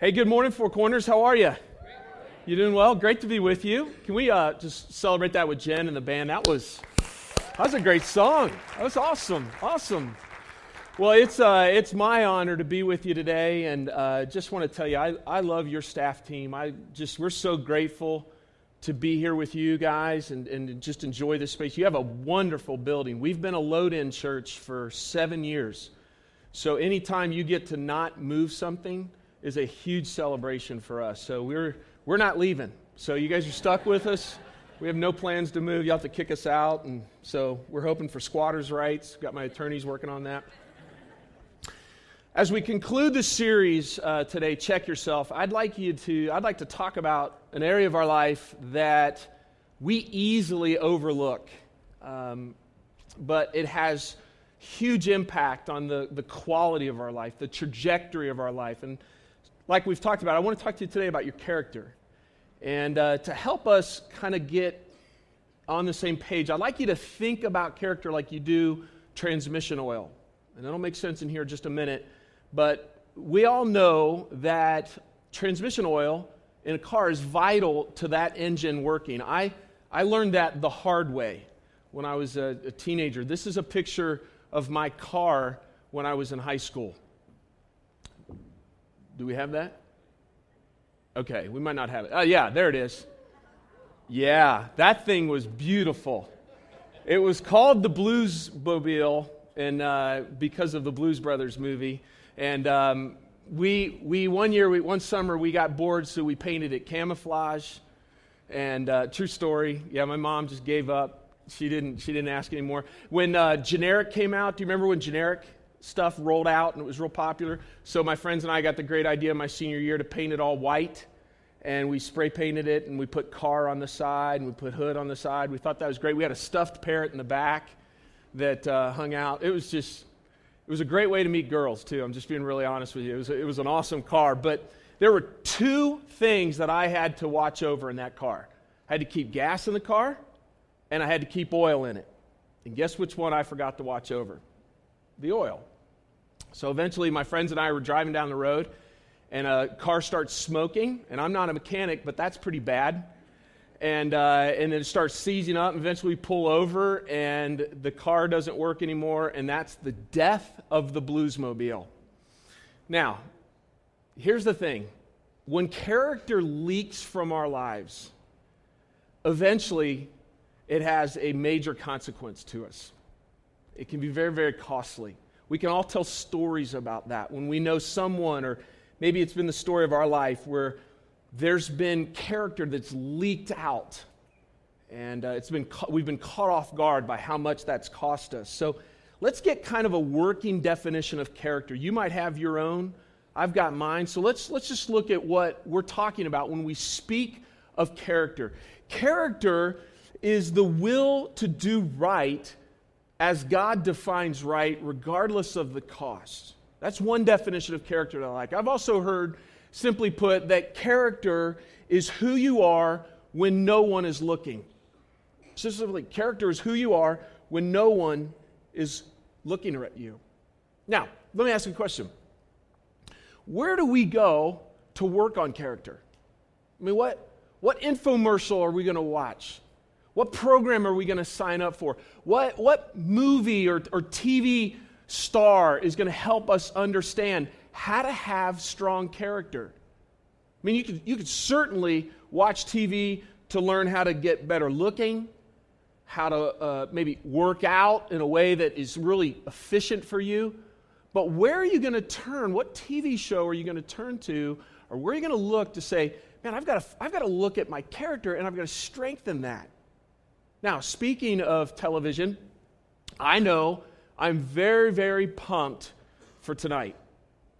Hey, good morning, Four Corners. How are you? You doing well? Great to be with you. Can we uh, just celebrate that with Jen and the band? That was that was a great song. That was awesome, awesome. Well, it's uh, it's my honor to be with you today, and uh, just want to tell you, I, I love your staff team. I just we're so grateful to be here with you guys and, and just enjoy this space. You have a wonderful building. We've been a load-in church for seven years, so anytime you get to not move something is a huge celebration for us. So we're, we're not leaving. So you guys are stuck with us. We have no plans to move. You have to kick us out. And so we're hoping for squatters' rights. Got my attorneys working on that. As we conclude the series uh, today, check yourself. I'd like you to. I'd like to talk about an area of our life that we easily overlook, um, but it has huge impact on the, the quality of our life, the trajectory of our life, and like we've talked about, I want to talk to you today about your character. And uh, to help us kind of get on the same page, I'd like you to think about character like you do transmission oil. And that'll make sense in here in just a minute. But we all know that transmission oil in a car is vital to that engine working. I, I learned that the hard way when I was a, a teenager. This is a picture of my car when I was in high school. Do we have that? Okay, we might not have it. Oh, yeah, there it is. Yeah, that thing was beautiful. It was called the Blues Mobile, and uh, because of the Blues Brothers movie. And um, we, we one year, we, one summer, we got bored, so we painted it camouflage. And uh, true story, yeah, my mom just gave up. She didn't, she didn't ask anymore. When uh, Generic came out, do you remember when Generic stuff rolled out and it was real popular. So my friends and I got the great idea my senior year to paint it all white. And we spray painted it and we put car on the side and we put hood on the side. We thought that was great. We had a stuffed parrot in the back that uh, hung out. It was just, it was a great way to meet girls, too. I'm just being really honest with you. It was, it was an awesome car. But there were two things that I had to watch over in that car I had to keep gas in the car and I had to keep oil in it. And guess which one I forgot to watch over? The oil. So eventually, my friends and I were driving down the road, and a car starts smoking. And I'm not a mechanic, but that's pretty bad. And, uh, and then it starts seizing up. And eventually, we pull over, and the car doesn't work anymore. And that's the death of the Bluesmobile. Now, here's the thing when character leaks from our lives, eventually it has a major consequence to us. It can be very, very costly. We can all tell stories about that when we know someone, or maybe it's been the story of our life where there's been character that's leaked out. And uh, it's been, we've been caught off guard by how much that's cost us. So let's get kind of a working definition of character. You might have your own, I've got mine. So let's, let's just look at what we're talking about when we speak of character. Character is the will to do right as God defines right, regardless of the cost. That's one definition of character that I like. I've also heard, simply put, that character is who you are when no one is looking. Specifically, character is who you are when no one is looking at you. Now, let me ask you a question. Where do we go to work on character? I mean, what, what infomercial are we going to watch? What program are we going to sign up for? What, what movie or, or TV star is going to help us understand how to have strong character? I mean, you could, you could certainly watch TV to learn how to get better looking, how to uh, maybe work out in a way that is really efficient for you. But where are you going to turn? What TV show are you going to turn to? Or where are you going to look to say, man, I've got to, I've got to look at my character and I've got to strengthen that? Now, speaking of television, I know I'm very, very pumped for tonight.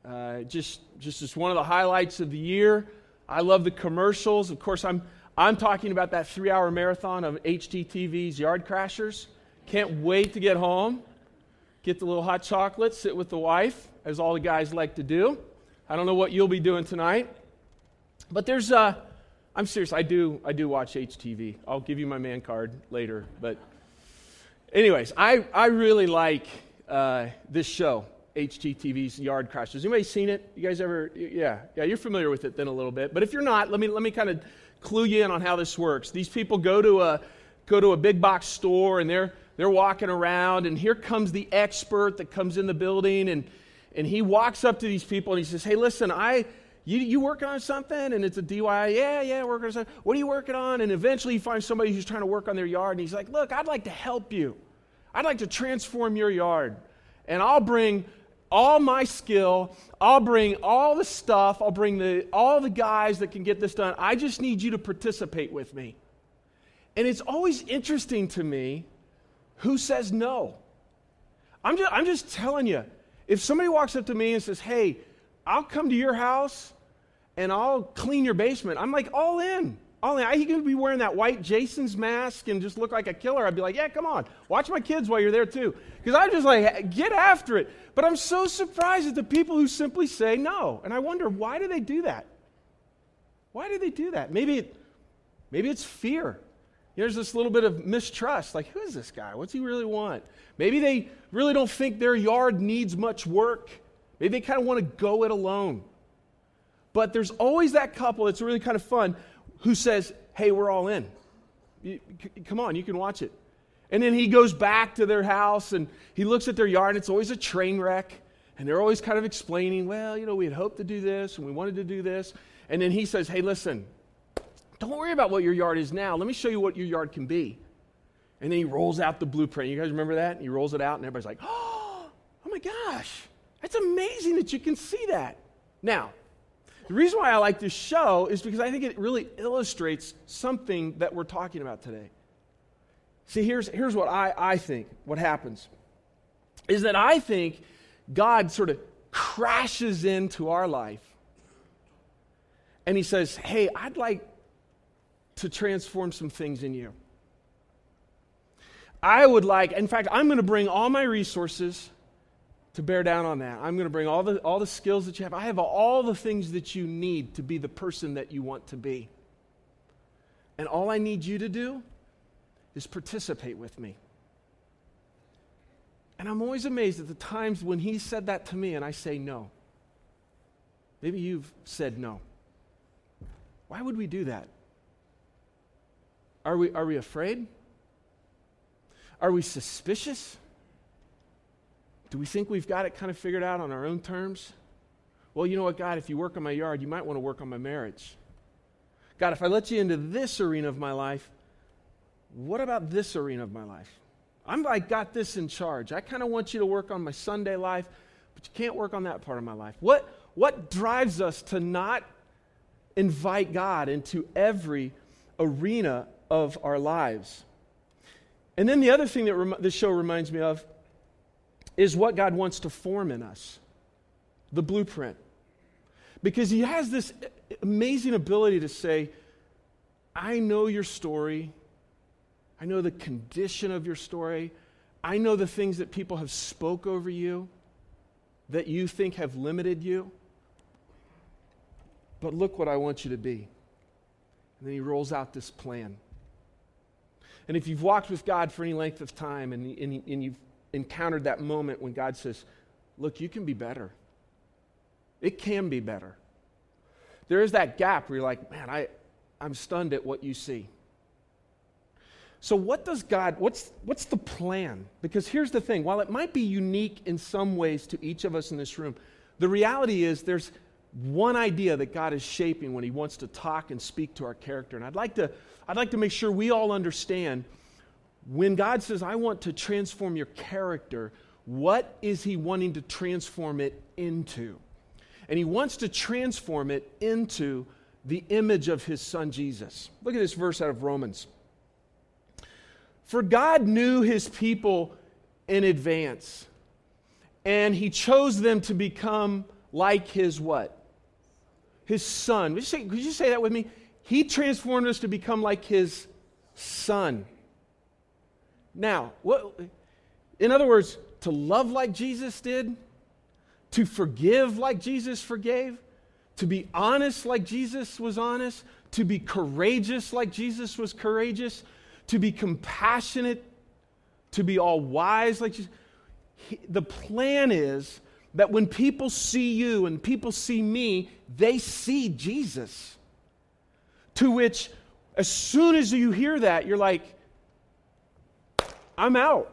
Uh, just, just as one of the highlights of the year. I love the commercials. Of course, I'm, I'm talking about that three hour marathon of HGTV's Yard Crashers. Can't wait to get home, get the little hot chocolate, sit with the wife, as all the guys like to do. I don't know what you'll be doing tonight. But there's, uh, I'm serious. I do. I do watch HGTV. I'll give you my man card later. But, anyways, I I really like uh, this show, HGTV's Yard Crashers. Anybody seen it? You guys ever? Yeah, yeah, you're familiar with it then a little bit. But if you're not, let me let me kind of clue you in on how this works. These people go to a go to a big box store and they're they're walking around and here comes the expert that comes in the building and and he walks up to these people and he says, "Hey, listen, I you, you working on something? And it's a DIY. Yeah, yeah, working on something. What are you working on? And eventually you find somebody who's trying to work on their yard and he's like, Look, I'd like to help you. I'd like to transform your yard. And I'll bring all my skill. I'll bring all the stuff. I'll bring the, all the guys that can get this done. I just need you to participate with me. And it's always interesting to me who says no. I'm just, I'm just telling you, if somebody walks up to me and says, Hey, I'll come to your house and I'll clean your basement, I'm like, all in. All in. I could be wearing that white Jason's mask and just look like a killer. I'd be like, yeah, come on. Watch my kids while you're there too. Because I'm just like, get after it. But I'm so surprised at the people who simply say no. And I wonder, why do they do that? Why do they do that? Maybe, maybe it's fear. There's this little bit of mistrust. Like, who is this guy? What's he really want? Maybe they really don't think their yard needs much work. Maybe they kind of want to go it alone. But there's always that couple that's really kind of fun who says, Hey, we're all in. Come on, you can watch it. And then he goes back to their house and he looks at their yard, and it's always a train wreck. And they're always kind of explaining, Well, you know, we had hoped to do this and we wanted to do this. And then he says, Hey, listen, don't worry about what your yard is now. Let me show you what your yard can be. And then he rolls out the blueprint. You guys remember that? He rolls it out, and everybody's like, Oh, oh my gosh, it's amazing that you can see that. Now, the reason why I like this show is because I think it really illustrates something that we're talking about today. See, here's, here's what I, I think what happens is that I think God sort of crashes into our life and he says, Hey, I'd like to transform some things in you. I would like, in fact, I'm going to bring all my resources to bear down on that. I'm going to bring all the, all the skills that you have. I have all the things that you need to be the person that you want to be. And all I need you to do is participate with me. And I'm always amazed at the times when he said that to me and I say no. Maybe you've said no. Why would we do that? Are we, are we afraid? Are we suspicious? Do we think we've got it kind of figured out on our own terms? Well, you know what, God, if you work on my yard, you might want to work on my marriage. God, if I let you into this arena of my life, what about this arena of my life? I'm like got this in charge. I kind of want you to work on my Sunday life, but you can't work on that part of my life. What what drives us to not invite God into every arena of our lives? And then the other thing that rem- this show reminds me of is what God wants to form in us the blueprint. Because He has this amazing ability to say, I know your story. I know the condition of your story. I know the things that people have spoke over you that you think have limited you. But look what I want you to be. And then he rolls out this plan. And if you've walked with God for any length of time and, and, and you've encountered that moment when God says, Look, you can be better. It can be better. There is that gap where you're like, Man, I, I'm stunned at what you see. So, what does God, what's, what's the plan? Because here's the thing while it might be unique in some ways to each of us in this room, the reality is there's one idea that God is shaping when He wants to talk and speak to our character. And I'd like to, I'd like to make sure we all understand when God says, I want to transform your character, what is He wanting to transform it into? And He wants to transform it into the image of His Son Jesus. Look at this verse out of Romans. For God knew His people in advance, and He chose them to become like His what? His Son. Could you say, could you say that with me? He transformed us to become like His Son. Now, what, in other words, to love like Jesus did, to forgive like Jesus forgave, to be honest like Jesus was honest, to be courageous like Jesus was courageous, to be compassionate, to be all wise like Jesus. He, the plan is that when people see you and people see me, they see Jesus. To which, as soon as you hear that, you're like, I'm out.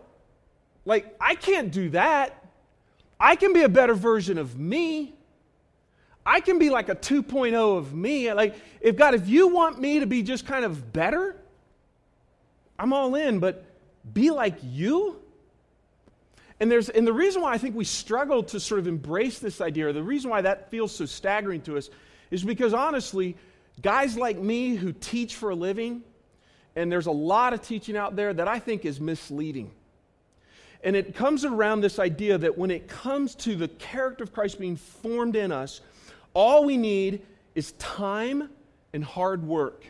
Like, I can't do that. I can be a better version of me. I can be like a 2.0 of me. Like, if God, if you want me to be just kind of better, I'm all in, but be like you? And, there's, and the reason why I think we struggle to sort of embrace this idea, or the reason why that feels so staggering to us, is because honestly, guys like me who teach for a living, and there's a lot of teaching out there that I think is misleading. And it comes around this idea that when it comes to the character of Christ being formed in us, all we need is time and hard work.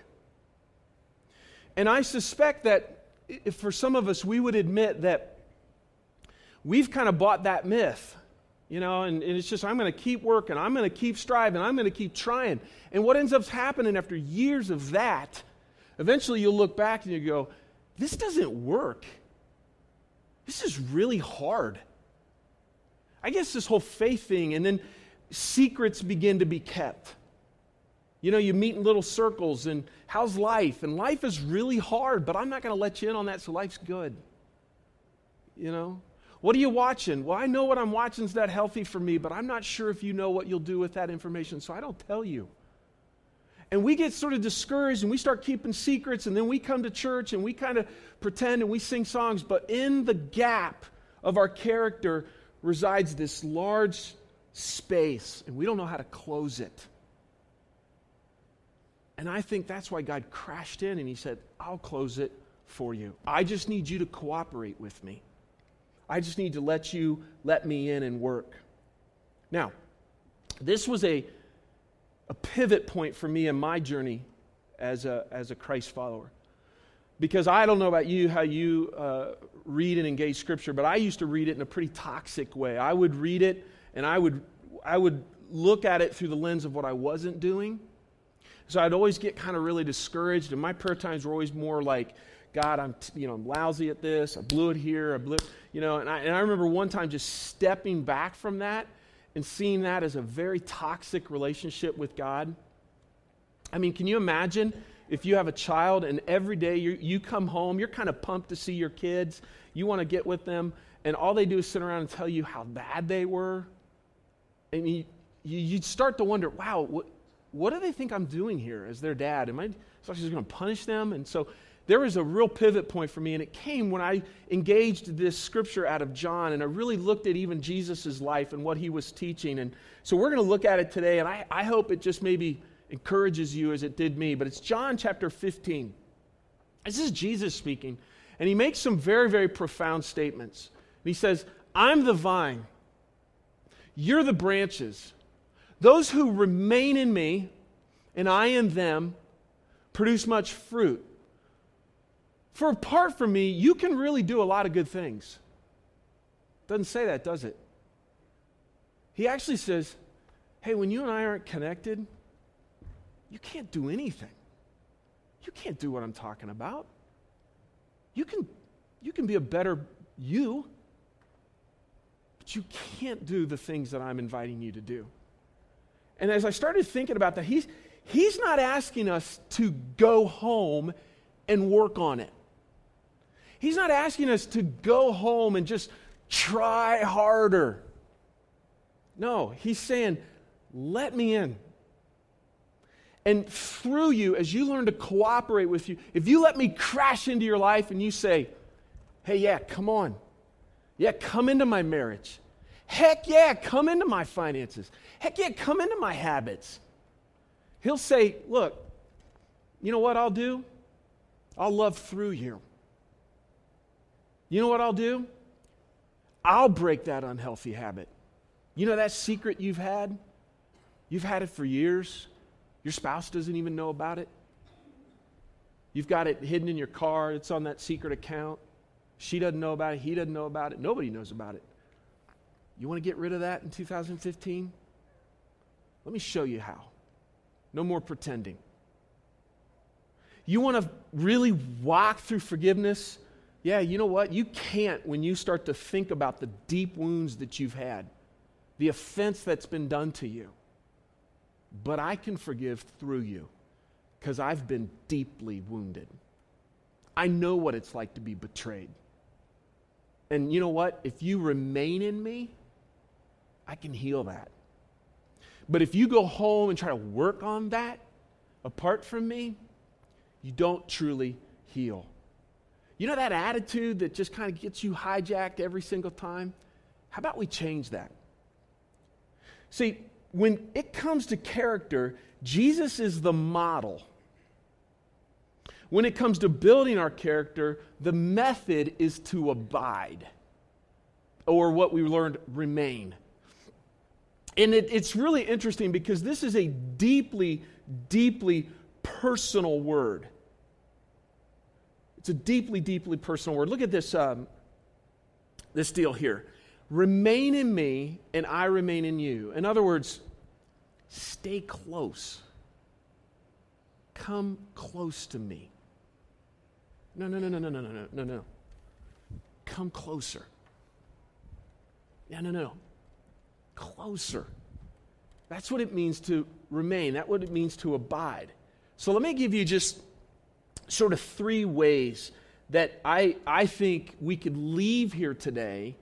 And I suspect that for some of us, we would admit that we've kind of bought that myth, you know, and, and it's just, I'm going to keep working, I'm going to keep striving, I'm going to keep trying. And what ends up happening after years of that, eventually you'll look back and you go, this doesn't work. This is really hard. I guess this whole faith thing, and then secrets begin to be kept. You know, you meet in little circles, and how's life? And life is really hard, but I'm not going to let you in on that, so life's good. You know? What are you watching? Well, I know what I'm watching is not healthy for me, but I'm not sure if you know what you'll do with that information, so I don't tell you. And we get sort of discouraged and we start keeping secrets, and then we come to church and we kind of pretend and we sing songs, but in the gap of our character resides this large space, and we don't know how to close it. And I think that's why God crashed in and He said, I'll close it for you. I just need you to cooperate with me. I just need to let you let me in and work. Now, this was a, a pivot point for me in my journey as a, as a Christ follower. Because I don't know about you, how you uh, read and engage Scripture, but I used to read it in a pretty toxic way. I would read it and I would, I would look at it through the lens of what I wasn't doing. So I'd always get kind of really discouraged, and my prayer times were always more like, God, I'm, you know, I'm lousy at this. I blew it here. I blew, you know, and I, and I remember one time just stepping back from that and seeing that as a very toxic relationship with God. I mean, can you imagine if you have a child and every day you, you come home, you're kind of pumped to see your kids, you want to get with them, and all they do is sit around and tell you how bad they were? And you, you, you start to wonder, wow, what, what do they think I'm doing here as their dad? Am I so just going to punish them? And so there was a real pivot point for me, and it came when I engaged this scripture out of John, and I really looked at even Jesus' life and what he was teaching. And so we're going to look at it today, and I, I hope it just maybe encourages you as it did me. But it's John chapter 15. This is Jesus speaking, and he makes some very, very profound statements. And he says, I'm the vine, you're the branches. Those who remain in me, and I in them, produce much fruit. For apart from me, you can really do a lot of good things. Doesn't say that, does it? He actually says, hey, when you and I aren't connected, you can't do anything. You can't do what I'm talking about. You can, you can be a better you, but you can't do the things that I'm inviting you to do. And as I started thinking about that, he's, he's not asking us to go home and work on it. He's not asking us to go home and just try harder. No, he's saying, let me in. And through you, as you learn to cooperate with you, if you let me crash into your life and you say, hey, yeah, come on. Yeah, come into my marriage. Heck yeah, come into my finances. Heck yeah, come into my habits. He'll say, look, you know what I'll do? I'll love through you. You know what I'll do? I'll break that unhealthy habit. You know that secret you've had? You've had it for years. Your spouse doesn't even know about it. You've got it hidden in your car, it's on that secret account. She doesn't know about it, he doesn't know about it, nobody knows about it. You want to get rid of that in 2015? Let me show you how. No more pretending. You want to really walk through forgiveness? Yeah, you know what? You can't when you start to think about the deep wounds that you've had. the offense that's been done to you. But I can forgive through you because I've been deeply wounded. I know what it's like to be betrayed. And you know what? If you remain in me, I can heal that. But if you go home and try to work on that apart from me, you don't truly heal. You know that attitude that just kind of gets you hijacked every single time? How about we change that? See, when it comes to character, Jesus is the model. When it comes to building our character, the method is to abide, or what we learned, remain. And it, it's really interesting because this is a deeply, deeply personal word. It's a deeply, deeply personal word. Look at this, um, this deal here. Remain in me, and I remain in you. In other words, stay close. Come close to me. No, no, no, no, no, no, no, no, no. Come closer. No, no, no. Closer. That's what it means to remain. That's what it means to abide. So let me give you just sort of three ways that I, I think we could leave here today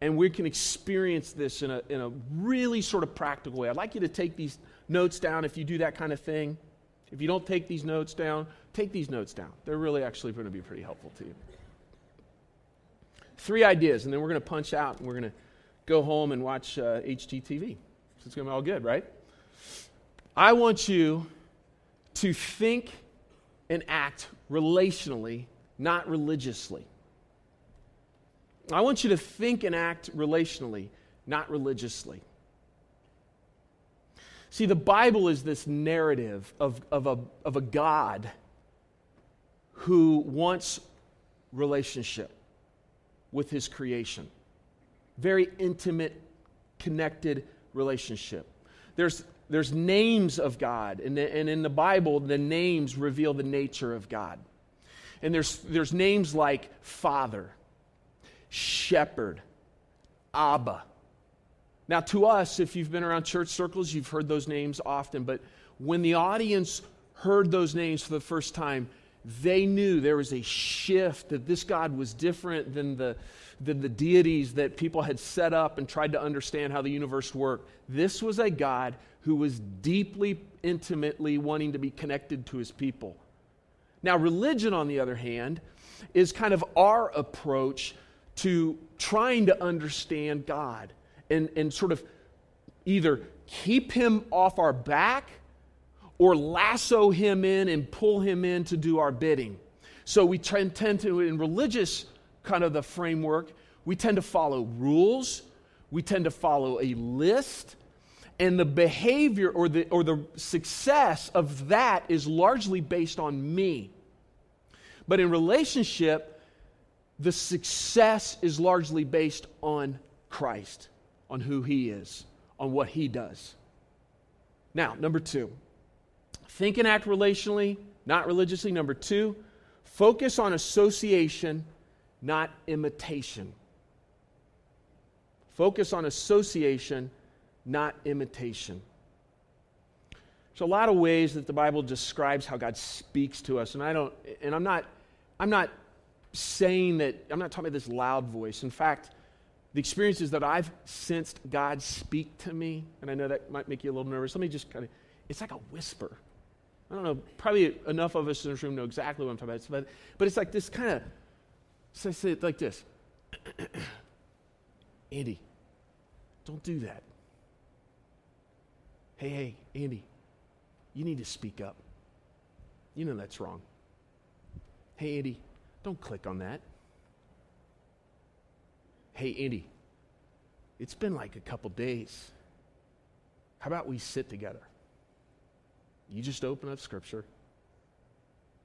and we can experience this in a, in a really sort of practical way. I'd like you to take these notes down if you do that kind of thing. If you don't take these notes down, take these notes down. They're really actually going to be pretty helpful to you. Three ideas, and then we're going to punch out and we're going to go home and watch uh, HGTV. So it's going to be all good, right? I want you to think and act relationally, not religiously. I want you to think and act relationally, not religiously. See, the Bible is this narrative of, of, a, of a God who wants relationship with his creation. Very intimate, connected relationship. There's, there's names of God, and, and in the Bible, the names reveal the nature of God. And there's, there's names like Father shepherd, Abba. Now, to us, if you've been around church circles, you've heard those names often, but when the audience heard those names for the first time, they knew there was a shift, that this God was different than the, than the deities that people had set up and tried to understand how the universe worked. This was a God who was deeply, intimately wanting to be connected to his people. Now, religion, on the other hand, is kind of our approach to trying to understand God and, and sort of either keep him off our back or lasso him in and pull him in to do our bidding. So we tend, to, in religious kind of the framework, we tend to follow rules, we tend to follow a list, and the behavior or the, or the success of that is largely based on me. But in relationship, the success is largely based on Christ, on who He is, on what He does. Now, number two, think and act relationally, not religiously. Number two, focus on association, not imitation. Focus on association, not imitation. There's a lot of ways that the Bible describes how God speaks to us, and I don't, and I'm not, I'm not saying that, I'm not talking about this loud voice. In fact, the experiences that I've sensed God speak to me, and I know that might make you a little nervous. Let me just kind of, it's like a whisper. I don't know, probably enough of us in this room know exactly what I'm talking about, but, but it's like this kind of, so I say it like this Andy, don't do that. Hey, hey, Andy, you need to speak up. You know that's wrong. Hey, Andy, don't click on that. Hey, Andy, it's been like a couple days. How about we sit together? You just open up Scripture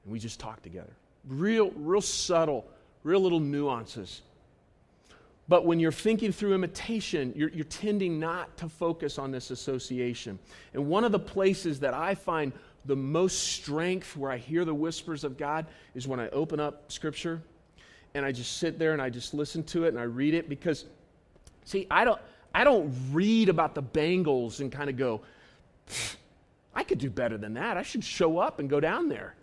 and we just talk together. Real, real subtle, real little nuances. But when you're thinking through imitation, you're, you're, tending not to focus on this association. And one of the places that I find the most strength where I hear the whispers of God is when I open up Scripture and I just sit there and I just listen to it and I read it because, see, I don't. I don't read about the Bengals and kind of go, I could do better than that. I should show up and go down there.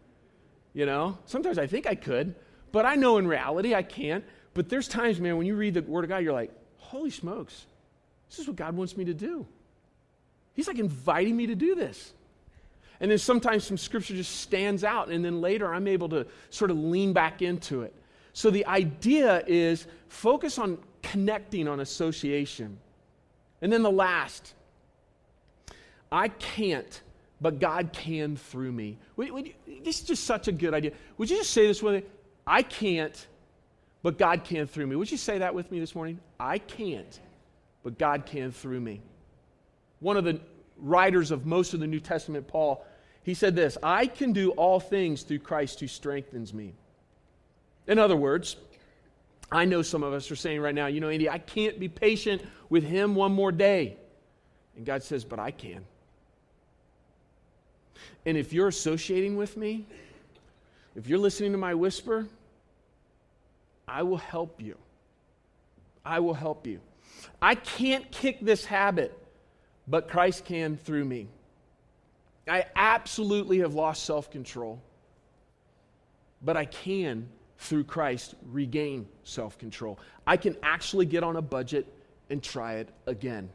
You know, sometimes I think I could, but I know in reality I can't. But there's times, man, when you read the Word of God, you're like, holy smokes, this is what God wants me to do. He's like inviting me to do this. And then sometimes some scripture just stands out, and then later I'm able to sort of lean back into it. So the idea is focus on connecting on association. And then the last, I can't, but God can through me. Would, would you, this is just such a good idea. Would you just say this with me? I can't, but God can through me. Would you say that with me this morning? I can't, but God can through me. One of the writers of most of the New Testament, Paul, he said this I can do all things through Christ who strengthens me. In other words, I know some of us are saying right now, you know, Andy, I can't be patient with him one more day. And God says, but I can. And if you're associating with me, if you're listening to my whisper, I will help you. I will help you. I can't kick this habit, but Christ can through me. I absolutely have lost self control, but I can, through Christ, regain self control. I can actually get on a budget and try it again.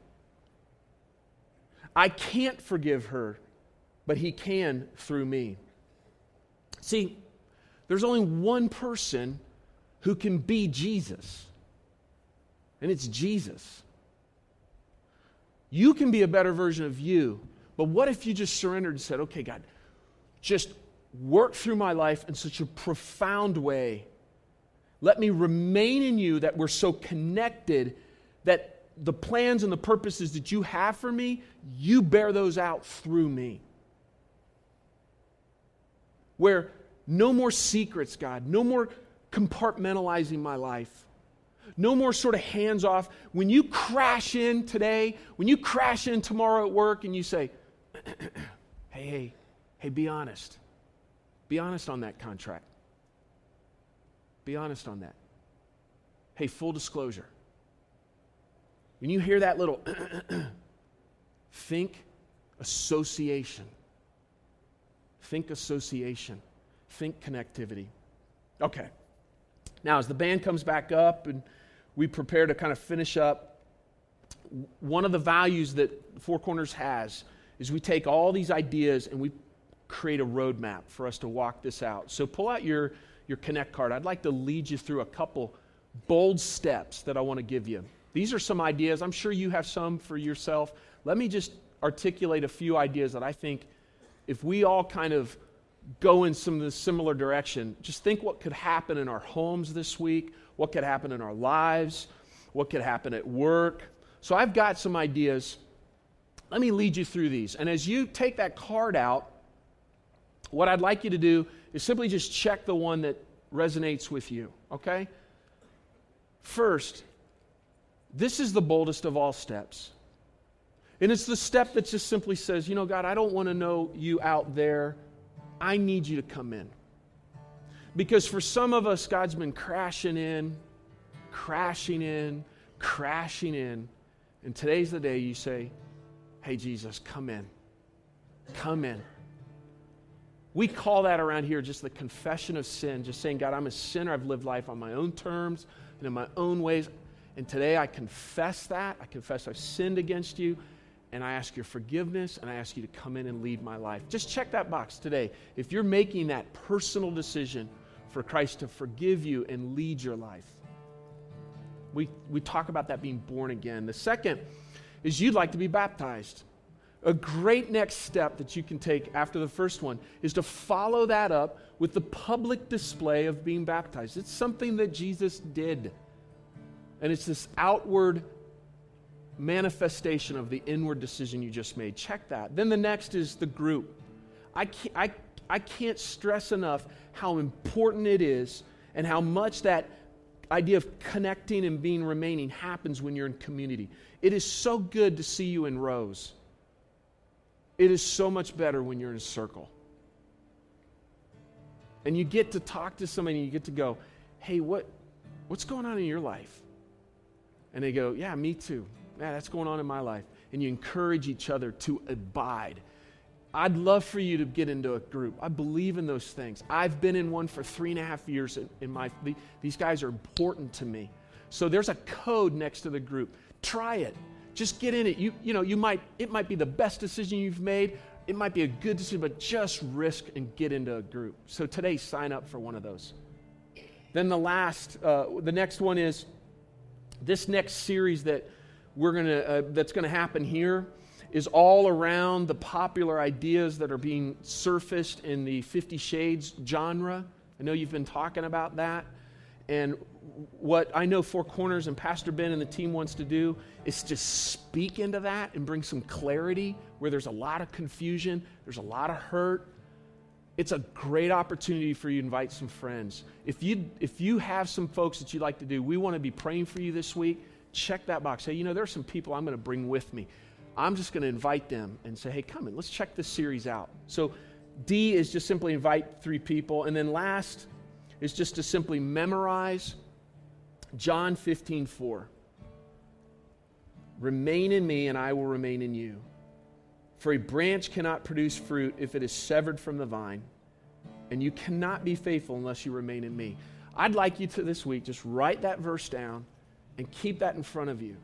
I can't forgive her, but He can through me. See, there's only one person who can be Jesus, and it's Jesus. You can be a better version of you, but what if you just surrendered and said, okay, God, just work through my life in such a profound way. Let me remain in you that we're so connected that the plans and the purposes that you have for me, you bear those out through me. Where no more secrets, God, no more compartmentalizing my life. No more sort of hands off. When you crash in today, when you crash in tomorrow at work and you say, hey, hey, hey, be honest. Be honest on that contract. Be honest on that. Hey, full disclosure. When you hear that little think association. Think association. Think connectivity. Okay. Now, as the band comes back up and we prepare to kind of finish up, one of the values that Four Corners has is we take all these ideas and we create a roadmap for us to walk this out. So pull out your, your Connect card. I'd like to lead you through a couple bold steps that I want to give you. These are some ideas. I'm sure you have some for yourself. Let me just articulate a few ideas that I think if we all kind of go in some of the similar direction. Just think what could happen in our homes this week, what could happen in our lives, what could happen at work. So I've got some ideas. Let me lead you through these. And as you take that card out, what I'd like you to do is simply just check the one that resonates with you, okay? First, this is the boldest of all steps. And it's the step that just simply says, you know, God, I don't want to know you out there I need you to come in. Because for some of us, God's been crashing in, crashing in, crashing in. And today's the day you say, Hey, Jesus, come in. Come in. We call that around here just the confession of sin, just saying, God, I'm a sinner. I've lived life on my own terms and in my own ways. And today I confess that. I confess I've sinned against you and I ask your forgiveness and I ask you to come in and lead my life. Just check that box today. If you're making that personal decision for Christ to forgive you and lead your life, we, we talk about that being born again. The second is you'd like to be baptized. A great next step that you can take after the first one is to follow that up with the public display of being baptized. It's something that Jesus did. And it's this outward manifestation of the inward decision you just made. Check that. Then the next is the group. I can't, I, I can't stress enough how important it is and how much that idea of connecting and being remaining happens when you're in community. It is so good to see you in rows. It is so much better when you're in a circle. And you get to talk to somebody and you get to go, hey, what, what's going on in your life? And they go, yeah, me too man, that's going on in my life. And you encourage each other to abide. I'd love for you to get into a group. I believe in those things. I've been in one for three and a half years in, in my, these guys are important to me. So there's a code next to the group. Try it. Just get in it. You, you know, you might, it might be the best decision you've made. It might be a good decision, but just risk and get into a group. So today, sign up for one of those. Then the last, uh, the next one is this next series that we're gonna, uh, that's going to happen here is all around the popular ideas that are being surfaced in the Fifty Shades genre. I know you've been talking about that. And what I know Four Corners and Pastor Ben and the team wants to do is to speak into that and bring some clarity where there's a lot of confusion, there's a lot of hurt. It's a great opportunity for you to invite some friends. If you, if you have some folks that you'd like to do, we want to be praying for you this week. Check that box. Say, you know, there's some people I'm going to bring with me. I'm just going to invite them and say, hey, come in, let's check this series out. So, D is just simply invite three people. And then last is just to simply memorize John 15, 4. Remain in me, and I will remain in you. For a branch cannot produce fruit if it is severed from the vine, and you cannot be faithful unless you remain in me. I'd like you to this week just write that verse down and keep that in front of you.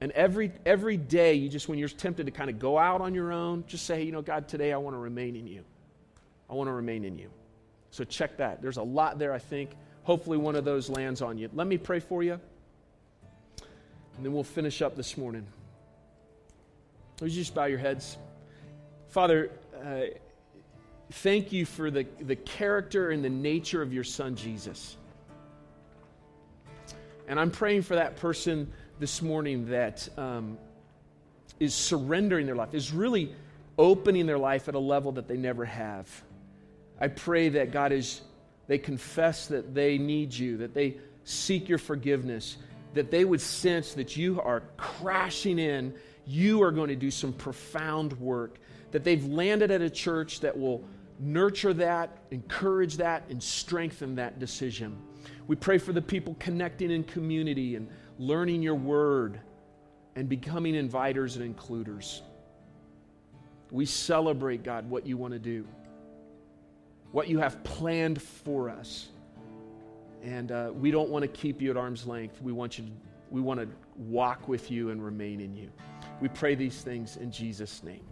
And every, every day, you just, when you're tempted to kind of go out on your own, just say, you know, God, today I want to remain in you. I want to remain in you. So check that. There's a lot there, I think. Hopefully, one of those lands on you. Let me pray for you, and then we'll finish up this morning. Would you just bow your heads? Father, uh, thank you for the, the character and the nature of your son, Jesus. And I'm praying for that person this morning that um, is surrendering their life, is really opening their life at a level that they never have. I pray that God is, they confess that they need you, that they seek your forgiveness, that they would sense that you are crashing in, you are going to do some profound work, that they've landed at a church that will nurture that, encourage that, and strengthen that decision. We pray for the people connecting in community and learning your word and becoming inviters and includers. We celebrate, God, what you want to do, what you have planned for us. And uh, we don't want to keep you at arm's length. We want, you to, we want to walk with you and remain in you. We pray these things in Jesus' name.